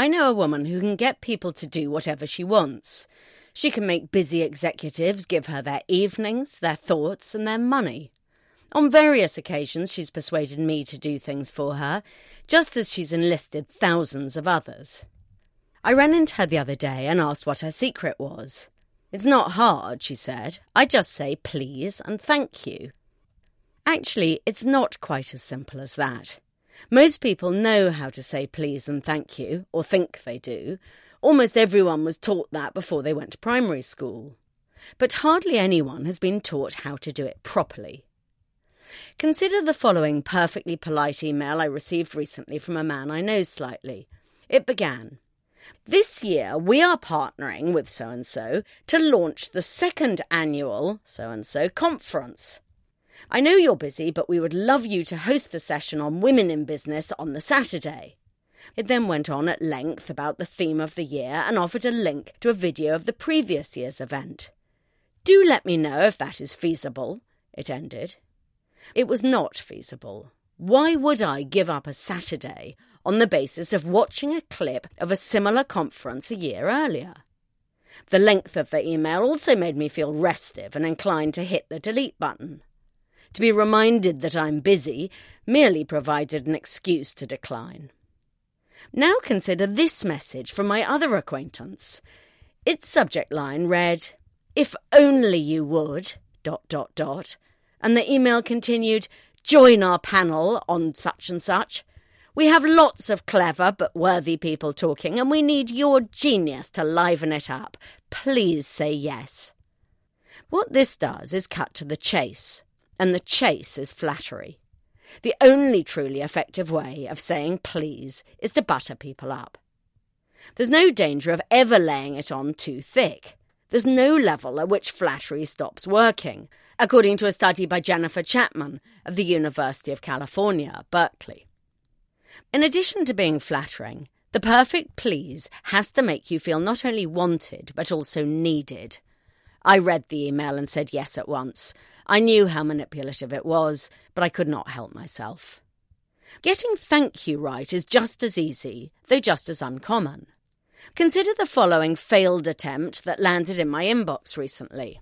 I know a woman who can get people to do whatever she wants. She can make busy executives give her their evenings, their thoughts, and their money. On various occasions, she's persuaded me to do things for her, just as she's enlisted thousands of others. I ran into her the other day and asked what her secret was. It's not hard, she said. I just say please and thank you. Actually, it's not quite as simple as that. Most people know how to say please and thank you, or think they do. Almost everyone was taught that before they went to primary school. But hardly anyone has been taught how to do it properly. Consider the following perfectly polite email I received recently from a man I know slightly. It began This year we are partnering with so and so to launch the second annual so and so conference. I know you're busy, but we would love you to host a session on women in business on the Saturday. It then went on at length about the theme of the year and offered a link to a video of the previous year's event. Do let me know if that is feasible, it ended. It was not feasible. Why would I give up a Saturday on the basis of watching a clip of a similar conference a year earlier? The length of the email also made me feel restive and inclined to hit the delete button. To be reminded that I'm busy merely provided an excuse to decline. Now consider this message from my other acquaintance. Its subject line read, If only you would, dot, dot, dot, and the email continued, Join our panel on such and such. We have lots of clever but worthy people talking, and we need your genius to liven it up. Please say yes. What this does is cut to the chase, and the chase is flattery. The only truly effective way of saying please is to butter people up. There's no danger of ever laying it on too thick. There's no level at which flattery stops working, according to a study by Jennifer Chatman of the University of California, Berkeley. In addition to being flattering, the perfect please has to make you feel not only wanted, but also needed. I read the email and said yes at once. I knew how manipulative it was, but I could not help myself. Getting thank you right is just as easy, though just as uncommon. Consider the following failed attempt that landed in my inbox recently.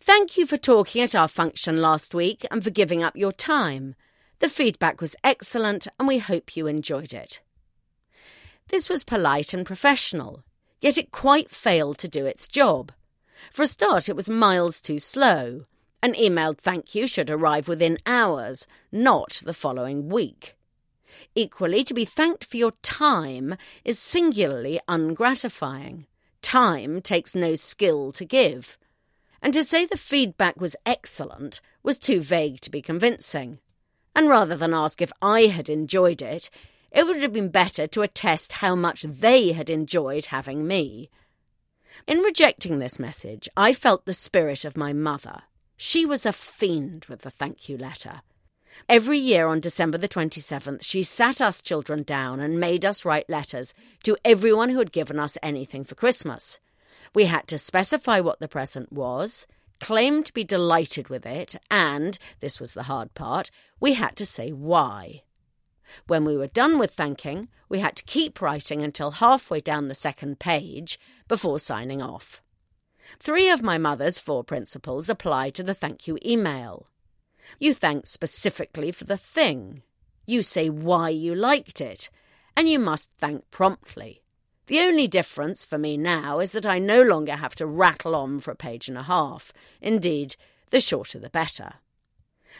Thank you for talking at our function last week and for giving up your time. The feedback was excellent and we hope you enjoyed it. This was polite and professional, yet it quite failed to do its job. For a start, it was miles too slow. An emailed thank you should arrive within hours, not the following week. Equally, to be thanked for your time is singularly ungratifying. Time takes no skill to give and to say the feedback was excellent was too vague to be convincing. And rather than ask if I had enjoyed it, it would have been better to attest how much they had enjoyed having me. In rejecting this message, I felt the spirit of my mother. She was a fiend with the thank you letter. Every year on December the 27th, she sat us children down and made us write letters to everyone who had given us anything for Christmas. We had to specify what the present was, claim to be delighted with it, and, this was the hard part, we had to say why. When we were done with thanking, we had to keep writing until halfway down the second page before signing off. Three of my mother's four principles apply to the thank you email. You thank specifically for the thing. You say why you liked it, and you must thank promptly. The only difference for me now is that I no longer have to rattle on for a page and a half. Indeed, the shorter the better.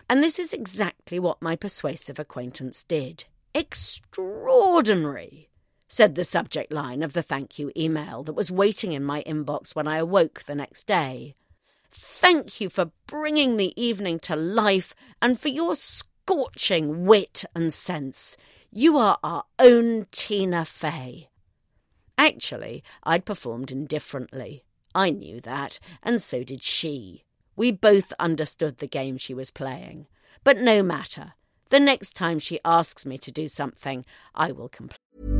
And this is exactly what my persuasive acquaintance did. Extraordinary, said the subject line of the thank you email that was waiting in my inbox when I awoke the next day. Thank you for bringing the evening to life and for your scorching wit and sense. You are our own Tina Fey. Actually, I'd performed indifferently. I knew that, and so did she. We both understood the game she was playing. But no matter. The next time she asks me to do something, I will comply.